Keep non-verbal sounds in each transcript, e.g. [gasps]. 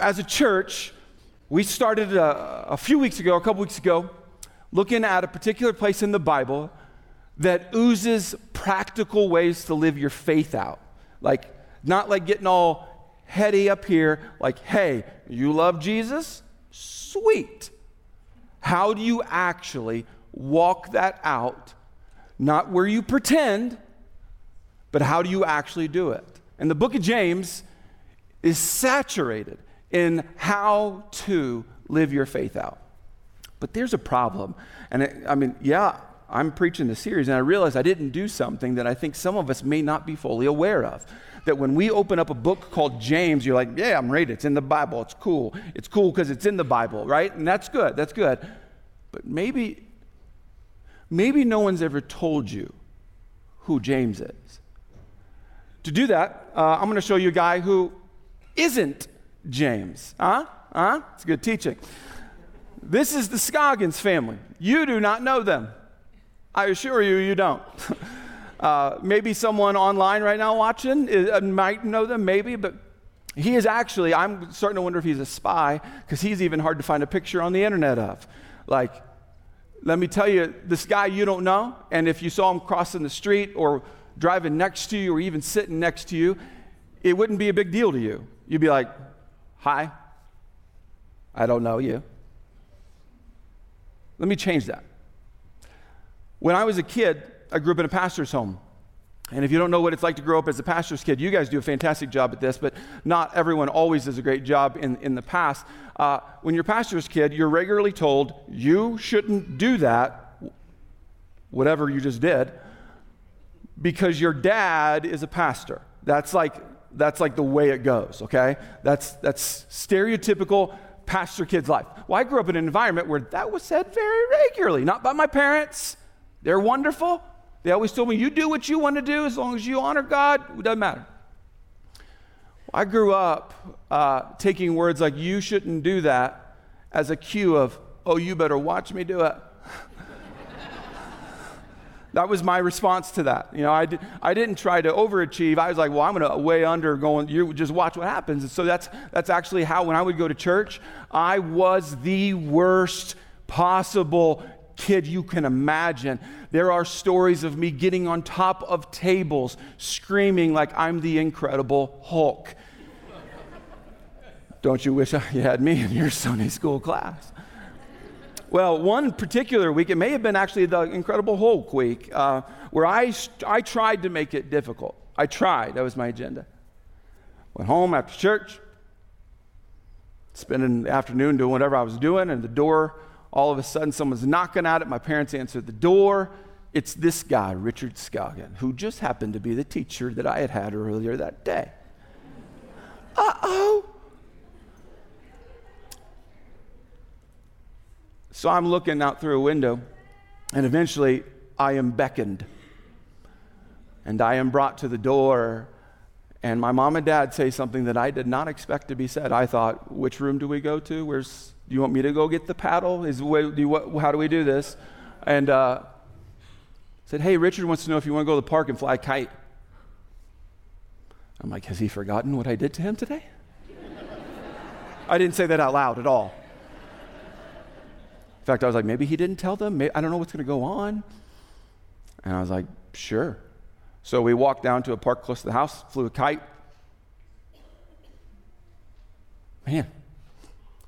as a church, we started a, a few weeks ago, a couple weeks ago, looking at a particular place in the Bible that oozes practical ways to live your faith out. Like, not like getting all heady up here, like, hey, you love Jesus? Sweet. How do you actually walk that out? Not where you pretend, but how do you actually do it? And the book of James is saturated in how to live your faith out. But there's a problem. And it, I mean, yeah, I'm preaching the series, and I realize I didn't do something that I think some of us may not be fully aware of. That when we open up a book called James, you're like, yeah, I'm reading. It's in the Bible. It's cool. It's cool because it's in the Bible, right? And that's good. That's good. But maybe, maybe no one's ever told you who James is. To do that, uh, I'm going to show you a guy who isn't James. Huh? Huh? It's good teaching. This is the Scoggins family. You do not know them. I assure you, you don't. [laughs] uh, maybe someone online right now watching uh, might know them, maybe, but he is actually, I'm starting to wonder if he's a spy because he's even hard to find a picture on the internet of. Like, let me tell you, this guy you don't know, and if you saw him crossing the street or driving next to you or even sitting next to you, it wouldn't be a big deal to you. You'd be like, Hi, I don't know you. Let me change that. When I was a kid, I grew up in a pastor's home. And if you don't know what it's like to grow up as a pastor's kid, you guys do a fantastic job at this, but not everyone always does a great job in, in the past. Uh, when you're a pastor's kid, you're regularly told you shouldn't do that, whatever you just did, because your dad is a pastor. That's like, that's like the way it goes, okay? That's, that's stereotypical pastor kid's life. Well, I grew up in an environment where that was said very regularly, not by my parents, they're wonderful. They always told me, you do what you want to do as long as you honor God, it doesn't matter. I grew up uh, taking words like, you shouldn't do that, as a cue of, oh, you better watch me do it. [laughs] that was my response to that. You know, I, did, I didn't try to overachieve. I was like, well, I'm going to way under going, you just watch what happens. And so that's, that's actually how, when I would go to church, I was the worst possible kid you can imagine. There are stories of me getting on top of tables, screaming like I'm the incredible Hulk. Don't you wish you had me in your Sunday school class? Well, one particular week, it may have been actually the Incredible Hulk week, uh, where I, I tried to make it difficult. I tried, that was my agenda. Went home after church, spending the afternoon doing whatever I was doing, and the door all of a sudden, someone's knocking at it. My parents answered the door. It's this guy, Richard Scoggin, who just happened to be the teacher that I had had earlier that day. Uh oh. So I'm looking out through a window, and eventually I am beckoned. And I am brought to the door, and my mom and dad say something that I did not expect to be said. I thought, which room do we go to? Where's do you want me to go get the paddle? Is do you, what, how do we do this? And uh, said, Hey, Richard wants to know if you want to go to the park and fly a kite. I'm like, Has he forgotten what I did to him today? [laughs] I didn't say that out loud at all. In fact, I was like, Maybe he didn't tell them. I don't know what's going to go on. And I was like, Sure. So we walked down to a park close to the house, flew a kite. Man,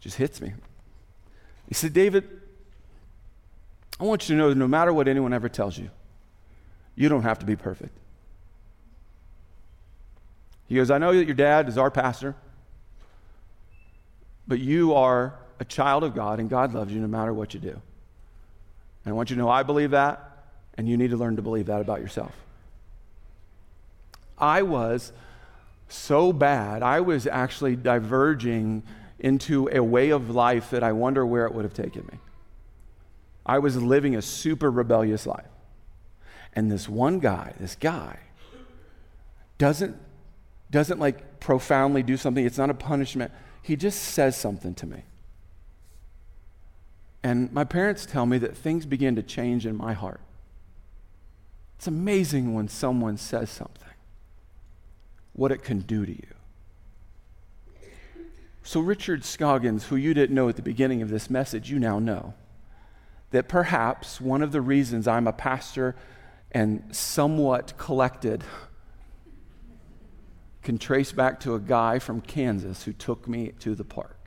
just hits me. He said, David, I want you to know that no matter what anyone ever tells you, you don't have to be perfect. He goes, I know that your dad is our pastor, but you are a child of God, and God loves you no matter what you do. And I want you to know I believe that, and you need to learn to believe that about yourself. I was so bad, I was actually diverging into a way of life that I wonder where it would have taken me. I was living a super rebellious life. And this one guy, this guy, doesn't, doesn't like profoundly do something. It's not a punishment. He just says something to me. And my parents tell me that things begin to change in my heart. It's amazing when someone says something, what it can do to you. So, Richard Scoggins, who you didn't know at the beginning of this message, you now know that perhaps one of the reasons I'm a pastor and somewhat collected can trace back to a guy from Kansas who took me to the park.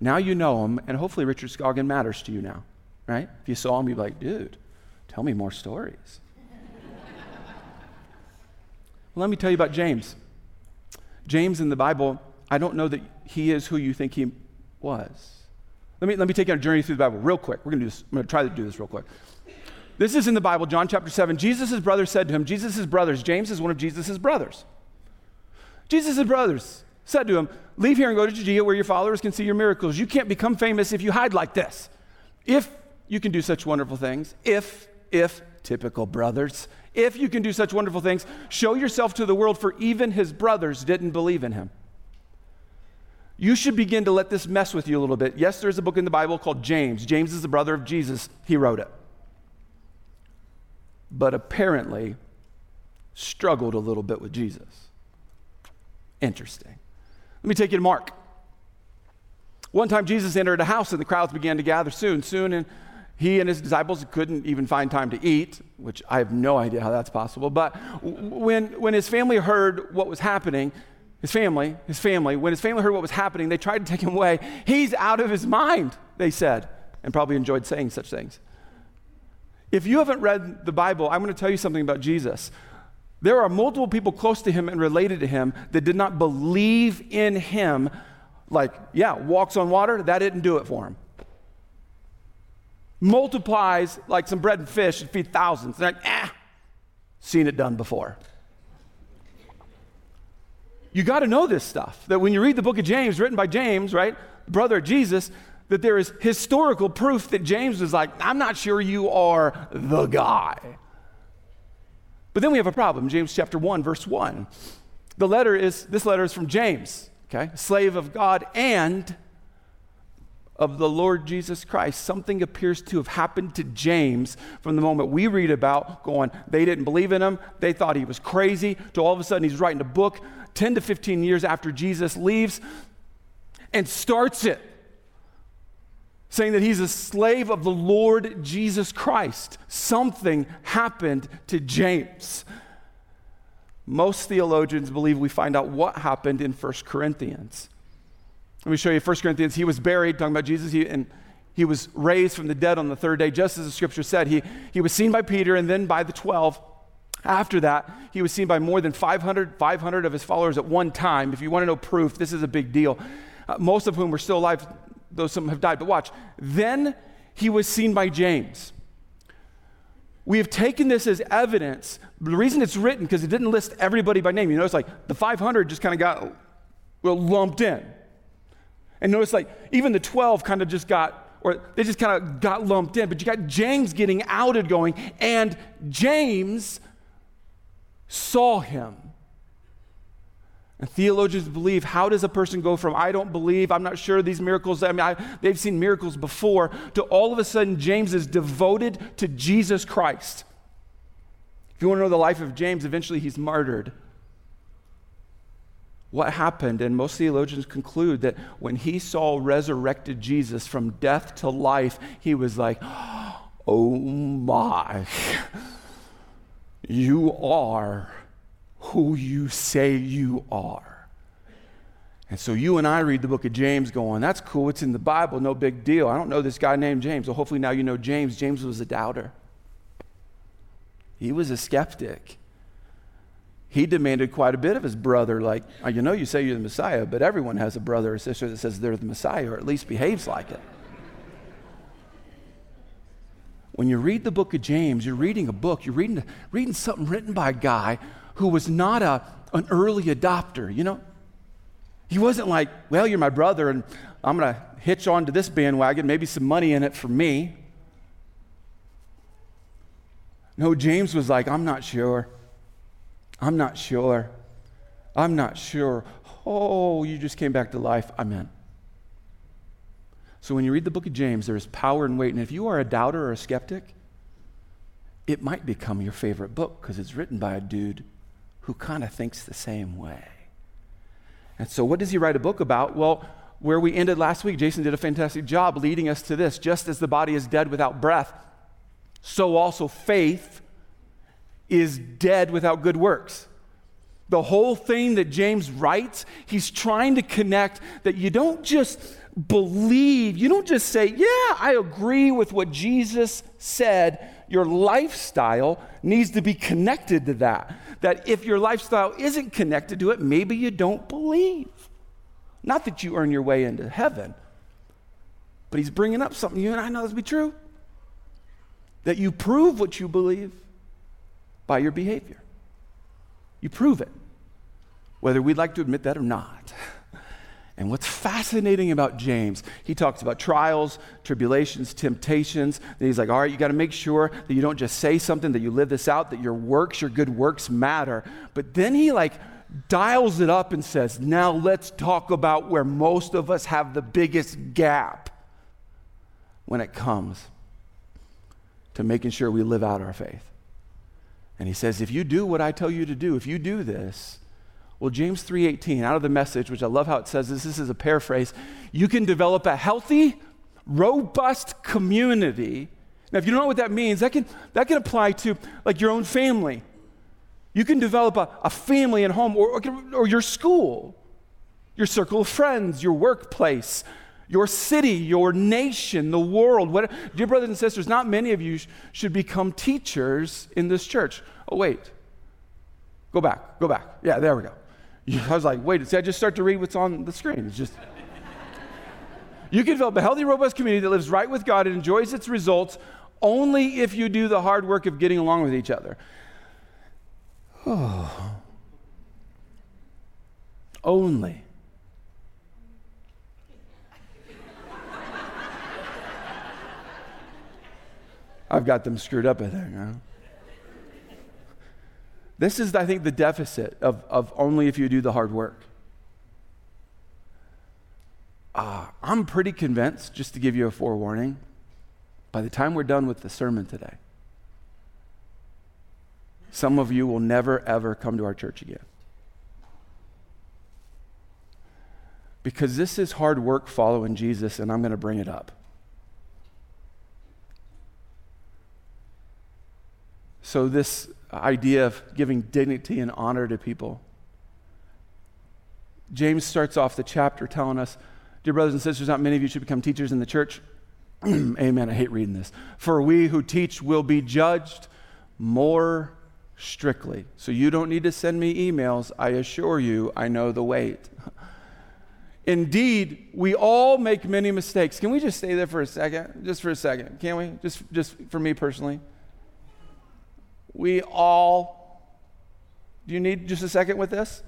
Now you know him, and hopefully Richard Scoggin matters to you now, right? If you saw him, you'd be like, dude, tell me more stories. [laughs] well, let me tell you about James. James in the Bible, I don't know that he is who you think he was. Let me, let me take you on a journey through the Bible real quick. We're going to do this. I'm going to try to do this real quick. This is in the Bible, John chapter 7. Jesus' brothers said to him, Jesus' brothers, James is one of Jesus' brothers. Jesus' brothers said to him, Leave here and go to Judea where your followers can see your miracles. You can't become famous if you hide like this. If you can do such wonderful things, if, if, typical brothers, if you can do such wonderful things, show yourself to the world, for even his brothers didn't believe in him you should begin to let this mess with you a little bit. Yes, there's a book in the Bible called James. James is the brother of Jesus, he wrote it. But apparently, struggled a little bit with Jesus. Interesting. Let me take you to Mark. One time, Jesus entered a house and the crowds began to gather soon. Soon, and he and his disciples couldn't even find time to eat, which I have no idea how that's possible. But when, when his family heard what was happening, his family, his family, when his family heard what was happening, they tried to take him away. He's out of his mind, they said, and probably enjoyed saying such things. If you haven't read the Bible, I'm going to tell you something about Jesus. There are multiple people close to him and related to him that did not believe in him. Like, yeah, walks on water, that didn't do it for him. Multiplies like some bread and fish and feed thousands. They're like, ah, seen it done before you got to know this stuff. That when you read the book of James, written by James, right, brother of Jesus, that there is historical proof that James was like, I'm not sure you are the guy. But then we have a problem. James chapter 1, verse 1. The letter is, this letter is from James, okay, slave of God and of the Lord Jesus Christ. Something appears to have happened to James from the moment we read about going, they didn't believe in him, they thought he was crazy, to all of a sudden he's writing a book 10 to 15 years after Jesus leaves and starts it, saying that he's a slave of the Lord Jesus Christ. Something happened to James. Most theologians believe we find out what happened in 1 Corinthians. Let me show you 1 Corinthians. He was buried, talking about Jesus, he, and he was raised from the dead on the third day, just as the scripture said. He, he was seen by Peter and then by the 12. After that, he was seen by more than 500, 500 of his followers at one time. If you want to know proof, this is a big deal. Uh, most of whom were still alive, though some have died. But watch. Then he was seen by James. We have taken this as evidence. The reason it's written, because it didn't list everybody by name. You notice, like, the 500 just kind of got well, lumped in. And notice, like, even the 12 kind of just got or they just kind of got lumped in. But you got James getting outed going, and James saw him. And theologians believe how does a person go from, I don't believe, I'm not sure these miracles, I mean, I, they've seen miracles before, to all of a sudden James is devoted to Jesus Christ. If you want to know the life of James, eventually he's martyred. What happened? And most theologians conclude that when he saw resurrected Jesus from death to life, he was like, oh my. You are who you say you are. And so you and I read the book of James going, that's cool, it's in the Bible, no big deal. I don't know this guy named James. Well, hopefully now you know James. James was a doubter, he was a skeptic. He demanded quite a bit of his brother, like, uh, you know, you say you're the Messiah, but everyone has a brother or sister that says they're the Messiah or at least behaves like it. When you read the book of James, you're reading a book, you're reading, reading something written by a guy who was not a, an early adopter, you know? He wasn't like, well, you're my brother, and I'm going to hitch onto this bandwagon, maybe some money in it for me. No, James was like, I'm not sure. I'm not sure. I'm not sure. Oh, you just came back to life. I'm in. So when you read the book of James, there is power and weight. And if you are a doubter or a skeptic, it might become your favorite book because it's written by a dude who kind of thinks the same way. And so, what does he write a book about? Well, where we ended last week, Jason did a fantastic job leading us to this. Just as the body is dead without breath, so also faith is dead without good works. The whole thing that James writes, he's trying to connect that you don't just believe, you don't just say, Yeah, I agree with what Jesus said. Your lifestyle needs to be connected to that. That if your lifestyle isn't connected to it, maybe you don't believe. Not that you earn your way into heaven, but he's bringing up something you and I know to be true. That you prove what you believe by your behavior. You prove it, whether we'd like to admit that or not. [laughs] And what's fascinating about James, he talks about trials, tribulations, temptations. And he's like, all right, you got to make sure that you don't just say something, that you live this out, that your works, your good works matter. But then he like dials it up and says, now let's talk about where most of us have the biggest gap when it comes to making sure we live out our faith. And he says, if you do what I tell you to do, if you do this, well, James 3:18 out of the message, which I love how it says this, this is a paraphrase, you can develop a healthy, robust community. Now, if you don't know what that means, that can, that can apply to like your own family. You can develop a, a family and home or, or, or your school, your circle of friends, your workplace, your city, your nation, the world. What, dear brothers and sisters, not many of you sh- should become teachers in this church. Oh, wait. Go back, go back. Yeah, there we go. I was like, wait, see, I just start to read what's on the screen. It's just. you can develop a healthy, robust community that lives right with God and enjoys its results only if you do the hard work of getting along with each other. Oh. [sighs] Only. I've got them screwed up, I think. Huh? This is, I think, the deficit of, of only if you do the hard work. Uh, I'm pretty convinced, just to give you a forewarning, by the time we're done with the sermon today, some of you will never, ever come to our church again. Because this is hard work following Jesus, and I'm going to bring it up. So, this idea of giving dignity and honor to people. James starts off the chapter telling us, Dear brothers and sisters, not many of you should become teachers in the church. [clears throat] Amen. I hate reading this. For we who teach will be judged more strictly. So you don't need to send me emails. I assure you, I know the weight. [laughs] Indeed, we all make many mistakes. Can we just stay there for a second? Just for a second. Can we? Just, just for me personally. We all, do you need just a second with this?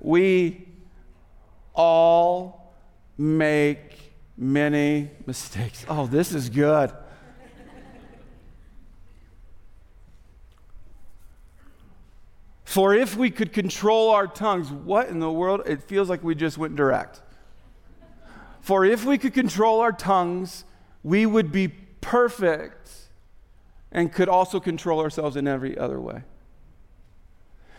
we all make many mistakes. Oh, this is good. For if we could control our tongues, what in the world? It feels like we just went direct. For if we could control our tongues, we would be perfect and could also control ourselves in every other way.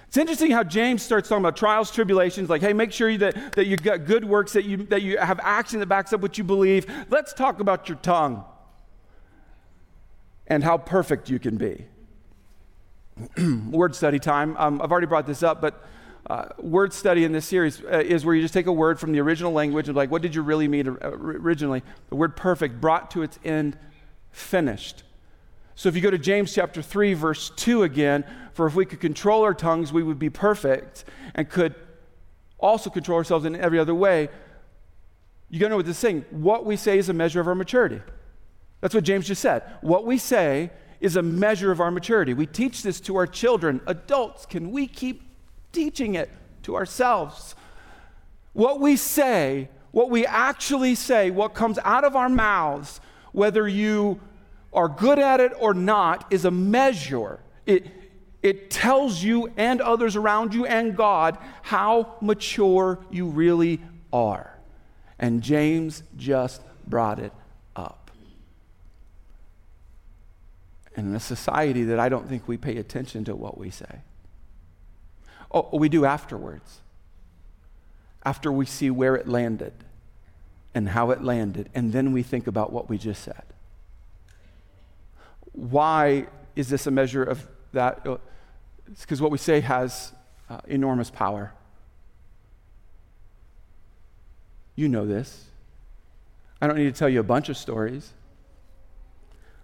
It's interesting how James starts talking about trials, tribulations, like, hey, make sure that, that you've got good works, that you, that you have action that backs up what you believe. Let's talk about your tongue and how perfect you can be. [clears throat] word study time. Um, I've already brought this up, but uh, word study in this series uh, is where you just take a word from the original language and, like, what did you really mean originally? The word perfect brought to its end finished. So if you go to James chapter 3, verse 2 again, for if we could control our tongues, we would be perfect and could also control ourselves in every other way. You gotta know what this saying. What we say is a measure of our maturity. That's what James just said. What we say is a measure of our maturity. We teach this to our children. Adults, can we keep teaching it to ourselves? What we say, what we actually say, what comes out of our mouths, whether you are good at it or not, is a measure. It, it tells you and others around you and God how mature you really are. And James just brought it up. And in a society that I don't think we pay attention to what we say. Oh, we do afterwards. After we see where it landed and how it landed, and then we think about what we just said. Why is this a measure of that? It's because what we say has uh, enormous power. You know this. I don't need to tell you a bunch of stories.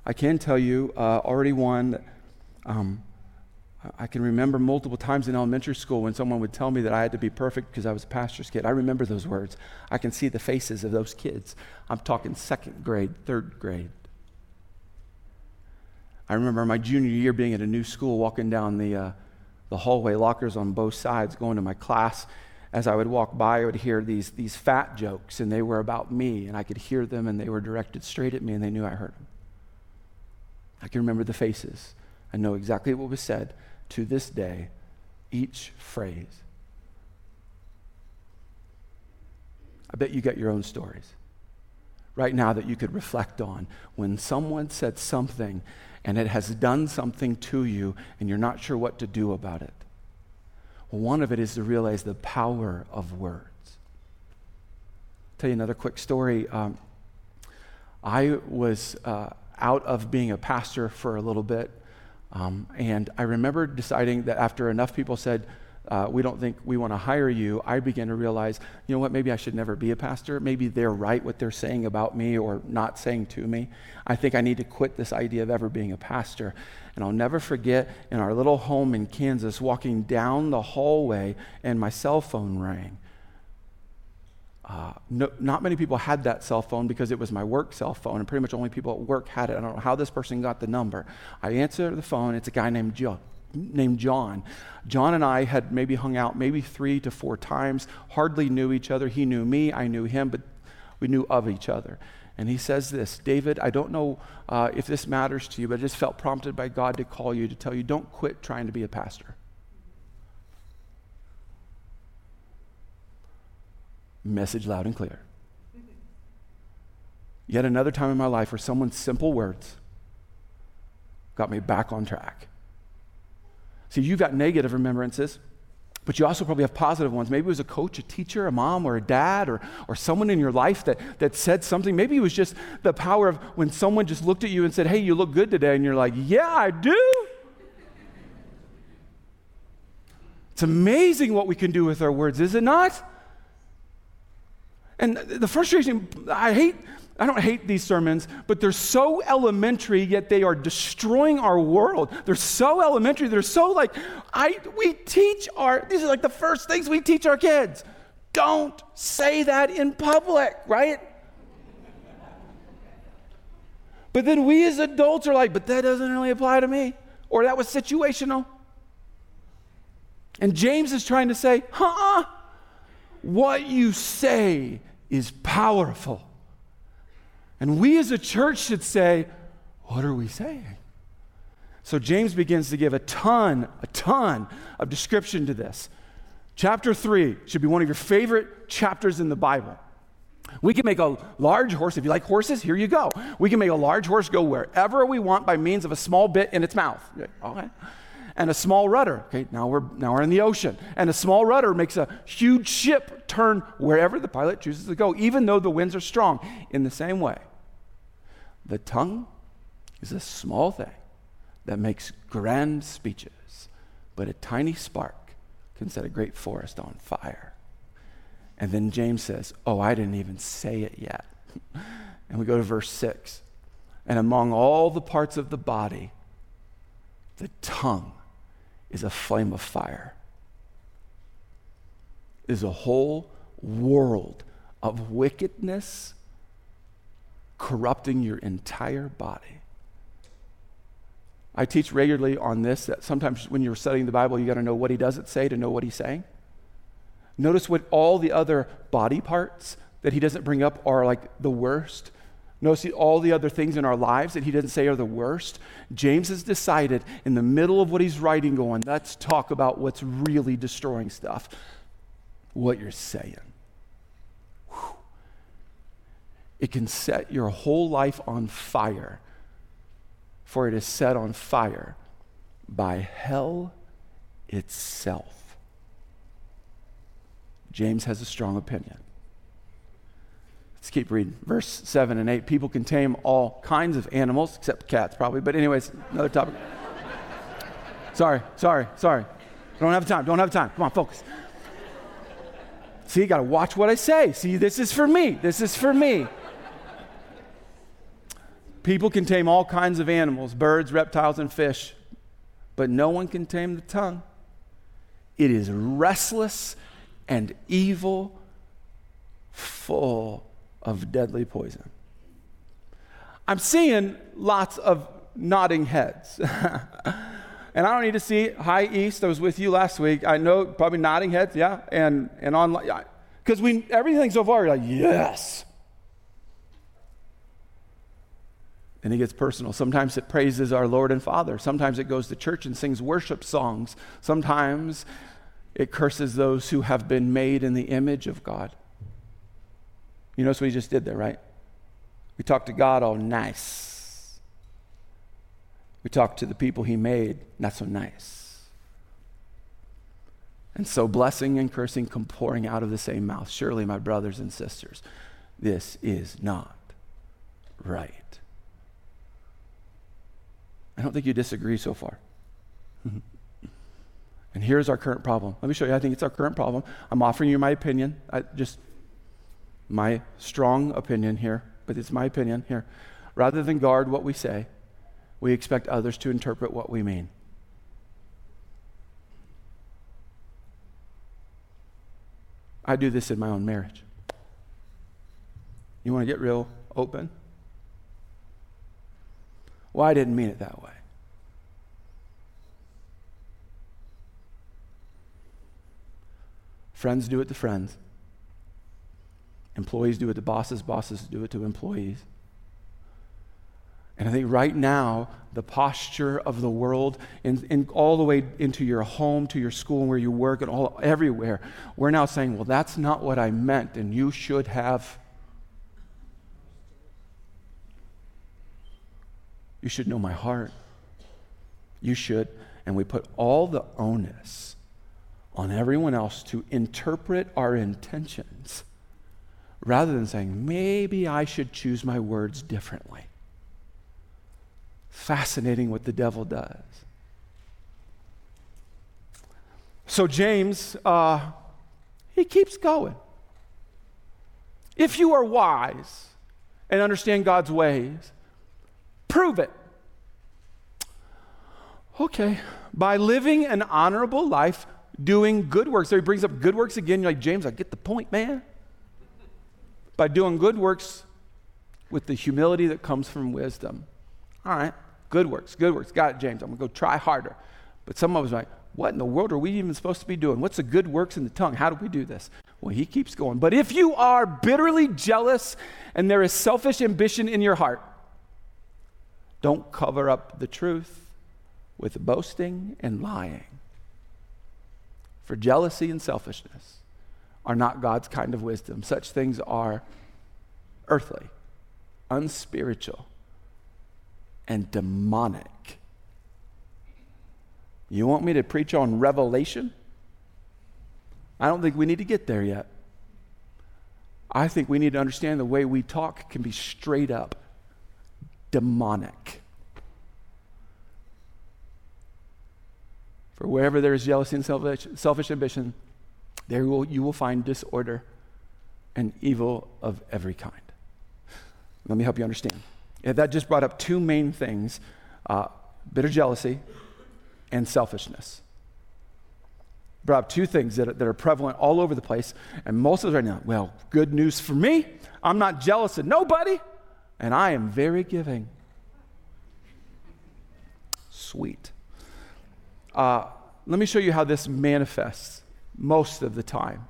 I can tell you uh, already one that um, I can remember multiple times in elementary school when someone would tell me that I had to be perfect because I was a pastor's kid. I remember those words. I can see the faces of those kids. I'm talking second grade, third grade. I remember my junior year being at a new school, walking down the, uh, the hallway, lockers on both sides, going to my class. As I would walk by, I would hear these, these fat jokes, and they were about me, and I could hear them, and they were directed straight at me, and they knew I heard them. I can remember the faces. I know exactly what was said to this day, each phrase. I bet you got your own stories right now that you could reflect on when someone said something and it has done something to you and you're not sure what to do about it. Well, one of it is to realize the power of words. I'll tell you another quick story. Um, I was uh, out of being a pastor for a little bit, um, and I remember deciding that after enough people said, uh, we don't think we want to hire you, I began to realize, you know what, maybe I should never be a pastor. Maybe they're right what they're saying about me or not saying to me. I think I need to quit this idea of ever being a pastor. And I'll never forget in our little home in Kansas, walking down the hallway and my cell phone rang. Uh, no, not many people had that cell phone because it was my work cell phone, and pretty much only people at work had it. I don't know how this person got the number. I answer the phone, it's a guy named Joe named John. John and I had maybe hung out maybe three to four times, hardly knew each other. He knew me, I knew him, but we knew of each other. And he says this David, I don't know uh, if this matters to you, but I just felt prompted by God to call you to tell you don't quit trying to be a pastor. Message loud and clear. Yet another time in my life where someone's simple words got me back on track. See, you've got negative remembrances, but you also probably have positive ones. Maybe it was a coach, a teacher, a mom, or a dad, or, or someone in your life that, that said something. Maybe it was just the power of when someone just looked at you and said, Hey, you look good today. And you're like, Yeah, I do. It's amazing what we can do with our words, is it not? And the frustration, I hate I don't hate these sermons, but they're so elementary, yet they are destroying our world. They're so elementary. They're so like, I, we teach our, these are like the first things we teach our kids. Don't say that in public, right? But then we as adults are like, but that doesn't really apply to me. Or that was situational. And James is trying to say, huh? Uh, What you say is powerful. And we as a church should say, What are we saying? So James begins to give a ton, a ton of description to this. Chapter 3 should be one of your favorite chapters in the Bible. We can make a large horse, if you like horses, here you go. We can make a large horse go wherever we want by means of a small bit in its mouth. Okay. And a small rudder. Okay, now we're now we're in the ocean. And a small rudder makes a huge ship turn wherever the pilot chooses to go, even though the winds are strong. In the same way, the tongue is a small thing that makes grand speeches, but a tiny spark can set a great forest on fire. And then James says, Oh, I didn't even say it yet. [laughs] and we go to verse 6. And among all the parts of the body, the tongue is a flame of fire. Is a whole world of wickedness corrupting your entire body. I teach regularly on this that sometimes when you're studying the Bible, you got to know what he doesn't say to know what he's saying. Notice what all the other body parts that he doesn't bring up are like the worst. Notice all the other things in our lives that he doesn't say are the worst. James has decided in the middle of what he's writing, going, let's talk about what's really destroying stuff. What you're saying. It can set your whole life on fire, for it is set on fire by hell itself. James has a strong opinion. Let's keep reading. Verse 7 and 8. People can tame all kinds of animals, except cats, probably. But, anyways, another topic. sorry, sorry, sorry. Don't have time. Don't have time. Come on, focus. See, you got to watch what I say. See, this is for me. This is for me. People can tame all kinds of animals birds, reptiles, and fish, but no one can tame the tongue. It is restless and evil, full of deadly poison. I'm seeing lots of nodding heads. [laughs] and I don't need to see High East. I was with you last week. I know probably nodding heads, yeah, and and online because we everything so far you're like yes. And it gets personal. Sometimes it praises our Lord and Father. Sometimes it goes to church and sings worship songs. Sometimes it curses those who have been made in the image of God. You notice what he just did there, right? We talked to God all nice. We talked to the people he made not so nice. And so blessing and cursing come pouring out of the same mouth. Surely, my brothers and sisters, this is not right. I don't think you disagree so far. [laughs] and here's our current problem. Let me show you. I think it's our current problem. I'm offering you my opinion. I just my strong opinion here, but it's my opinion here. Rather than guard what we say, we expect others to interpret what we mean. I do this in my own marriage. You want to get real open? Well, I didn't mean it that way. Friends do it to friends. Employees do it to bosses, bosses do it to employees. And I think right now, the posture of the world, in, in, all the way into your home, to your school, and where you work, and all everywhere, we're now saying, well, that's not what I meant, and you should have. You should know my heart. You should. And we put all the onus on everyone else to interpret our intentions rather than saying, maybe I should choose my words differently. Fascinating what the devil does. So, James, uh, he keeps going. If you are wise and understand God's ways, prove it. Okay, by living an honorable life, doing good works. So he brings up good works again. You're like, James, I get the point, man by doing good works with the humility that comes from wisdom. All right, good works, good works. Got it, James. I'm going to go try harder. But some of us are like, what in the world are we even supposed to be doing? What's the good works in the tongue? How do we do this? Well, he keeps going. But if you are bitterly jealous and there is selfish ambition in your heart, don't cover up the truth with boasting and lying. For jealousy and selfishness are not God's kind of wisdom. Such things are earthly, unspiritual, and demonic. You want me to preach on revelation? I don't think we need to get there yet. I think we need to understand the way we talk can be straight up demonic. For wherever there is jealousy and selfish, selfish ambition, there will, you will find disorder and evil of every kind. Let me help you understand. Yeah, that just brought up two main things uh, bitter jealousy and selfishness. Brought up two things that, that are prevalent all over the place, and most of us right now, well, good news for me. I'm not jealous of nobody, and I am very giving. Sweet. Uh, let me show you how this manifests most of the time.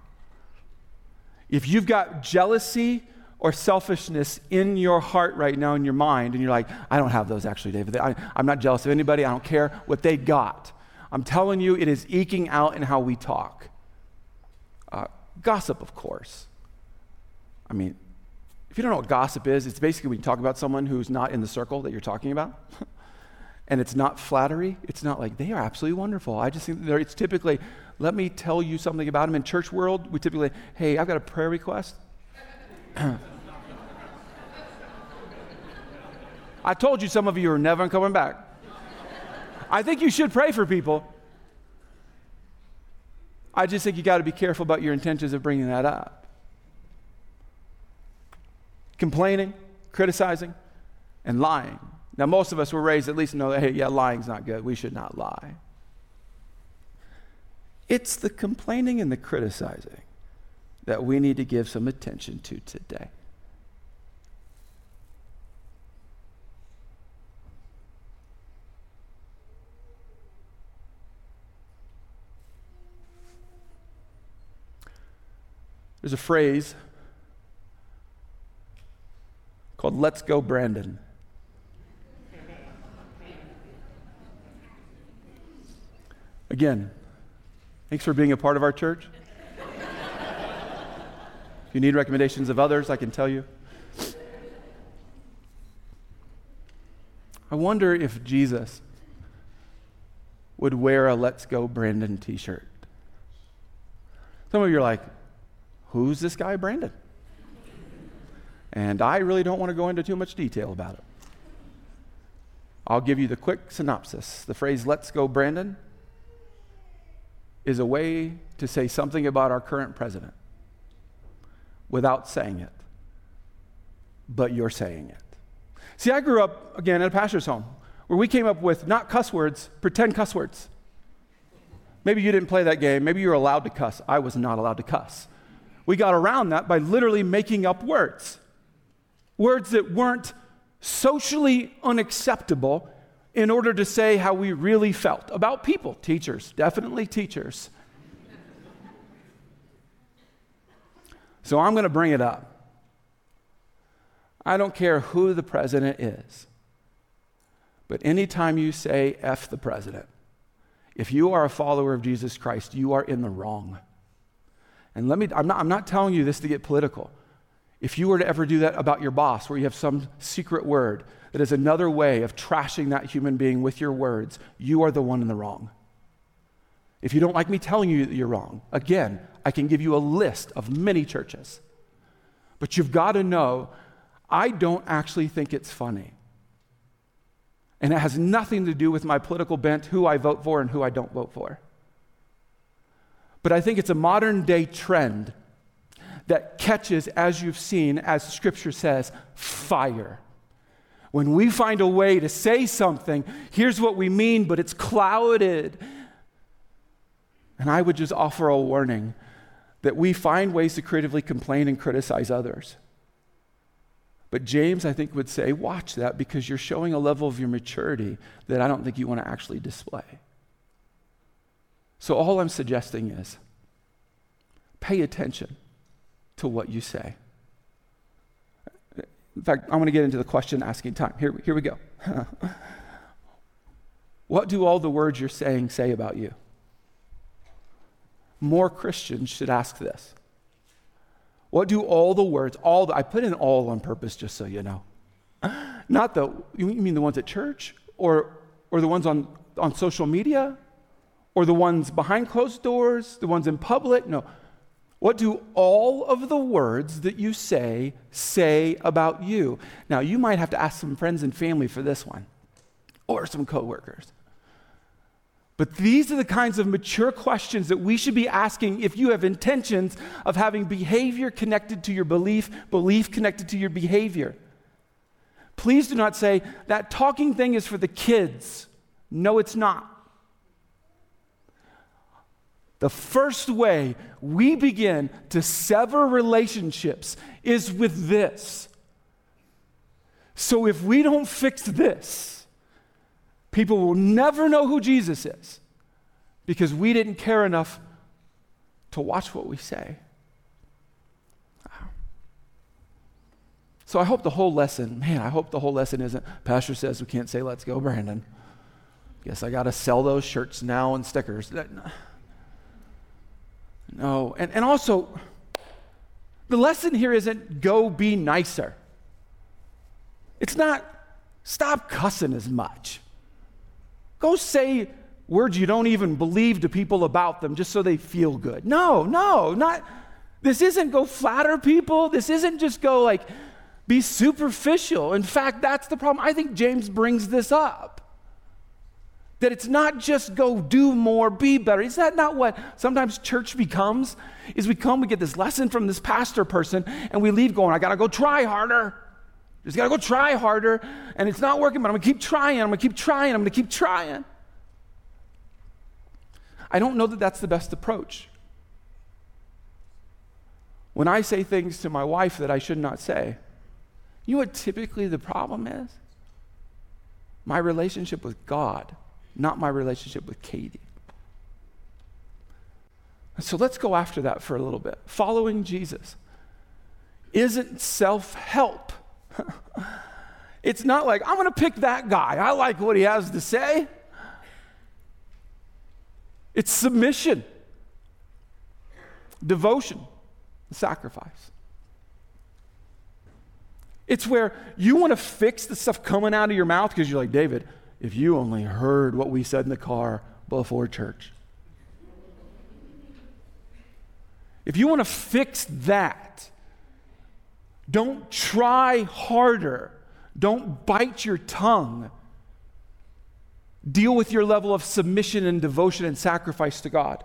If you've got jealousy or selfishness in your heart right now, in your mind, and you're like, I don't have those actually, David. I, am not jealous of anybody. I don't care what they got. I'm telling you, it is eking out in how we talk. Uh, gossip, of course. I mean, if you don't know what gossip is, it's basically when you talk about someone who's not in the circle that you're talking about. [laughs] and it's not flattery. It's not like they are absolutely wonderful. I just think it's typically let me tell you something about him. In church world, we typically, hey, I've got a prayer request. [clears throat] I told you some of you are never coming back. I think you should pray for people. I just think you got to be careful about your intentions of bringing that up. Complaining, criticizing, and lying. Now, most of us were raised at least to know that, hey, yeah, lying's not good. We should not lie. It's the complaining and the criticizing that we need to give some attention to today. There's a phrase called Let's Go Brandon. Again, thanks for being a part of our church. if you need recommendations of others, I can tell you. I wonder if Jesus would wear a Let's Go Brandon t shirt. Some of you are like, Who's this guy, Brandon? And I really don't want to go into too much detail about it. I'll give you the quick synopsis. The phrase, let's go, Brandon, is a way to say something about our current president without saying it, but you're saying it. See, I grew up, again, in a pastor's home where we came up with not cuss words, pretend cuss words. Maybe you didn't play that game. Maybe you were allowed to cuss. I was not allowed to cuss. We got around that by literally making up words. Words that weren't socially unacceptable in order to say how we really felt about people. Teachers, definitely teachers. so I'm going to bring it up. I don't care who the president is, but anytime you say F the president, if you are a follower of Jesus Christ, you are in the wrong. And let me, I'm not, I'm not telling you this to get political. If you were to ever do that about your boss, where you have some secret word that is another way of trashing that human being with your words, you are the one in the wrong. If you don't like me telling you that you're wrong, again, I can give you a list of many churches. But you've got to know, I don't actually think it's funny. And it has nothing to do with my political bent, who I vote for and who I don't vote for. But I think it's a modern day trend that catches, as you've seen, as scripture says, fire. When we find a way to say something, here's what we mean, but it's clouded. And I would just offer a warning that we find ways to creatively complain and criticize others. But James, I think, would say, watch that because you're showing a level of your maturity that I don't think you want to actually display. So, all I'm suggesting is pay attention to what you say. In fact, I want to get into the question asking time. Here, here we go. [laughs] what do all the words you're saying say about you? More Christians should ask this. What do all the words, all the, I put in all on purpose just so you know. [gasps] Not the, you mean the ones at church or, or the ones on, on social media or the ones behind closed doors, the ones in public. No. What do all of the words that you say say about you? Now, you might have to ask some friends and family for this one or some coworkers. But these are the kinds of mature questions that we should be asking if you have intentions of having behavior connected to your belief, belief connected to your behavior. Please do not say, that talking thing is for the kids. No, it's not. The first way we begin to sever relationships is with this. So if we don't fix this, people will never know who Jesus is because we didn't care enough to watch what we say. So I hope the whole lesson, man, I hope the whole lesson isn't, Pastor says we can't say, let's go, Brandon. Guess I got to sell those shirts now and stickers. No. And, and also, the lesson here isn't go be nicer. It's not stop cussing as much. Go say words you don't even believe to people about them just so they feel good. No, no, not. This isn't go flatter people. This isn't just go like be superficial. In fact, that's the problem. I think James brings this up. That it's not just go do more, be better. Is that not what sometimes church becomes? Is we come, we get this lesson from this pastor person, and we leave going, I gotta go try harder. Just gotta go try harder. And it's not working, but I'm gonna keep trying, I'm gonna keep trying, I'm gonna keep trying. I don't know that that's the best approach. When I say things to my wife that I should not say, you know what typically the problem is? My relationship with God, not my relationship with Katie. So let's go after that for a little bit. Following Jesus isn't self help. [laughs] it's not like, I'm going to pick that guy. I like what he has to say. It's submission, devotion, sacrifice. It's where you want to fix the stuff coming out of your mouth because you're like, David, if you only heard what we said in the car before church. If you want to fix that, don't try harder. Don't bite your tongue. Deal with your level of submission and devotion and sacrifice to God.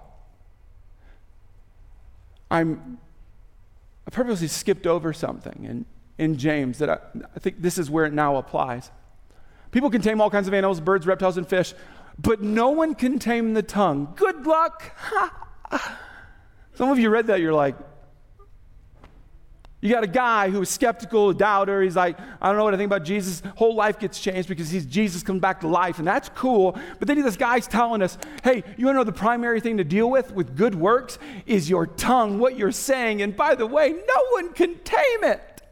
I'm, I purposely skipped over something in, in James that I, I think this is where it now applies. People can tame all kinds of animals, birds, reptiles, and fish, but no one can tame the tongue. Good luck. [laughs] Some of you read that, you're like, you got a guy who is skeptical, a doubter. He's like, I don't know what I think about Jesus. Whole life gets changed because he's Jesus comes back to life, and that's cool. But then this guy's telling us, hey, you want to know the primary thing to deal with with good works is your tongue, what you're saying. And by the way, no one can tame it.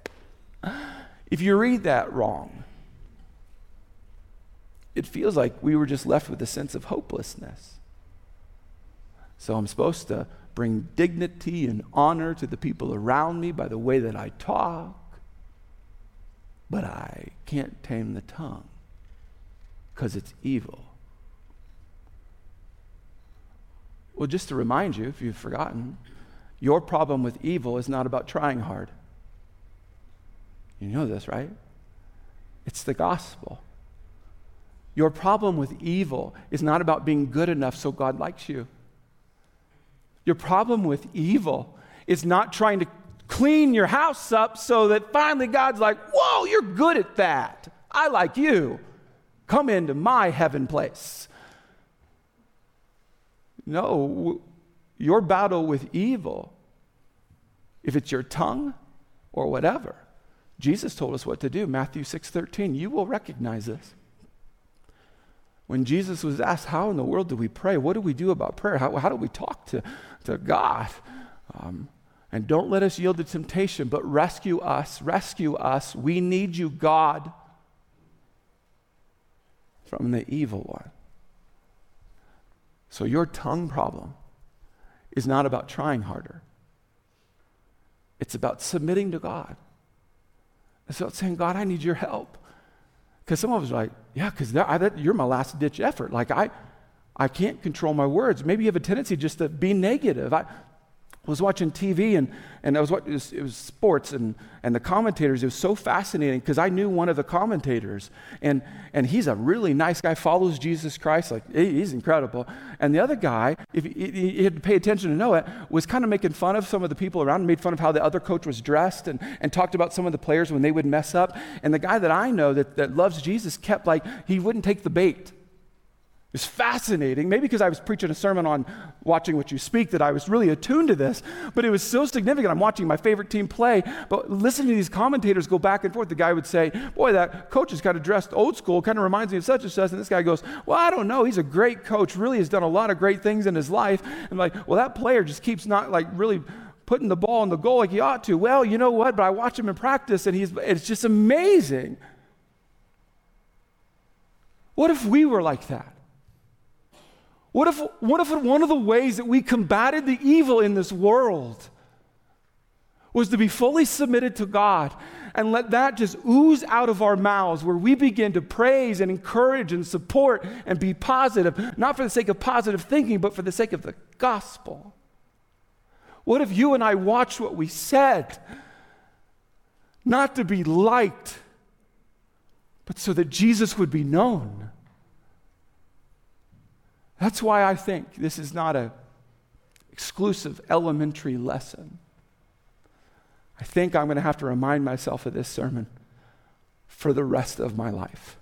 If you read that wrong, it feels like we were just left with a sense of hopelessness. So I'm supposed to bring dignity and honor to the people around me by the way that I talk, but I can't tame the tongue because it's evil. Well, just to remind you, if you've forgotten, your problem with evil is not about trying hard. You know this, right? It's the gospel. Your problem with evil is not about being good enough so God likes you. Your problem with evil is not trying to clean your house up so that finally God's like, Whoa, you're good at that. I like you. Come into my heaven place. No, your battle with evil, if it's your tongue or whatever, Jesus told us what to do. Matthew 6:13. You will recognize this. When Jesus was asked, How in the world do we pray? What do we do about prayer? How, how do we talk to, to God? Um, and don't let us yield to temptation, but rescue us. Rescue us. We need you, God, from the evil one. So, your tongue problem is not about trying harder, it's about submitting to God. It's about saying, God, I need your help. Because some of us are like, yeah, because you're my last ditch effort. Like, I, I can't control my words. Maybe you have a tendency just to be negative. I, was watching TV and, and I was watching, it was, it was sports and, and the commentators. It was so fascinating because I knew one of the commentators and, and he's a really nice guy, follows Jesus Christ. Like, he's incredible. And the other guy, if he had to pay attention to know it, was kind of making fun of some of the people around, made fun of how the other coach was dressed and, and talked about some of the players when they would mess up. And the guy that I know that, that loves Jesus kept like, he wouldn't take the bait. It's fascinating. Maybe because I was preaching a sermon on watching what you speak that I was really attuned to this, but it was so significant. I'm watching my favorite team play, but listening to these commentators go back and forth. The guy would say, Boy, that coach is kind of dressed old school, kind of reminds me of such and such. And this guy goes, Well, I don't know. He's a great coach, really has done a lot of great things in his life. And like, well, that player just keeps not like really putting the ball in the goal like he ought to. Well, you know what? But I watch him in practice and he's it's just amazing. What if we were like that? What if, what if one of the ways that we combated the evil in this world was to be fully submitted to God and let that just ooze out of our mouths where we begin to praise and encourage and support and be positive, not for the sake of positive thinking, but for the sake of the gospel. What if you and I watched what we said? Not to be liked, but so that Jesus would be known. That's why I think this is not an exclusive elementary lesson. I think I'm going to have to remind myself of this sermon for the rest of my life.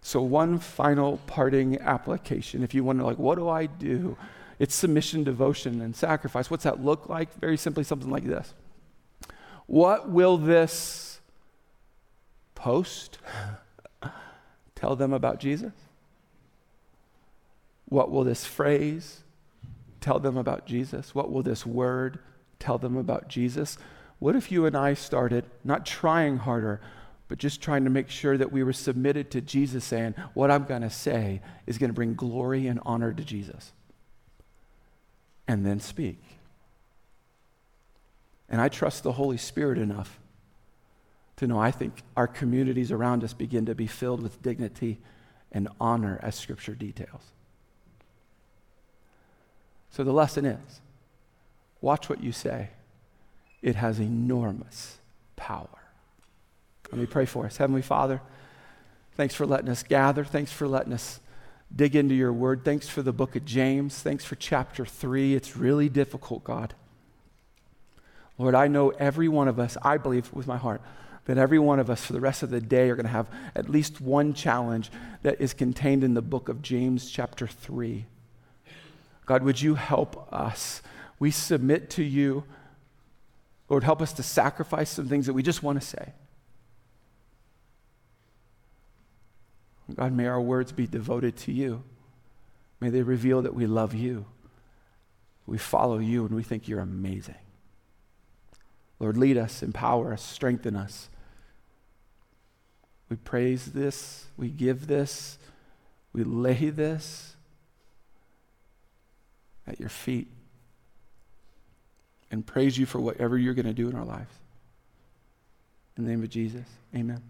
So, one final parting application. If you wonder, like, what do I do? It's submission, devotion, and sacrifice. What's that look like? Very simply, something like this What will this post [laughs] tell them about Jesus? What will this phrase tell them about Jesus? What will this word tell them about Jesus. What if you and I started not trying harder, but just trying to make sure that we were submitted to Jesus, saying, What I'm going to say is going to bring glory and honor to Jesus? And then speak. And I trust the Holy Spirit enough to know I think our communities around us begin to be filled with dignity and honor as Scripture details. So the lesson is Watch what you say. It has enormous power. Let me pray for us. Heavenly Father, thanks for letting us gather. Thanks for letting us dig into your word. Thanks for the book of James. Thanks for chapter three. It's really difficult, God. Lord, I know every one of us, I believe with my heart, that every one of us for the rest of the day are going to have at least one challenge that is contained in the book of James, chapter 3. God, would you help us we submit to you. Lord, help us to sacrifice some things that we just want to say. God, may our words be devoted to you. May they reveal that we love you. We follow you and we think you're amazing. Lord, lead us, empower us, strengthen us. We praise this, we give this, we lay this at your feet and praise you for whatever you're going to do in our lives. In the name of Jesus, amen.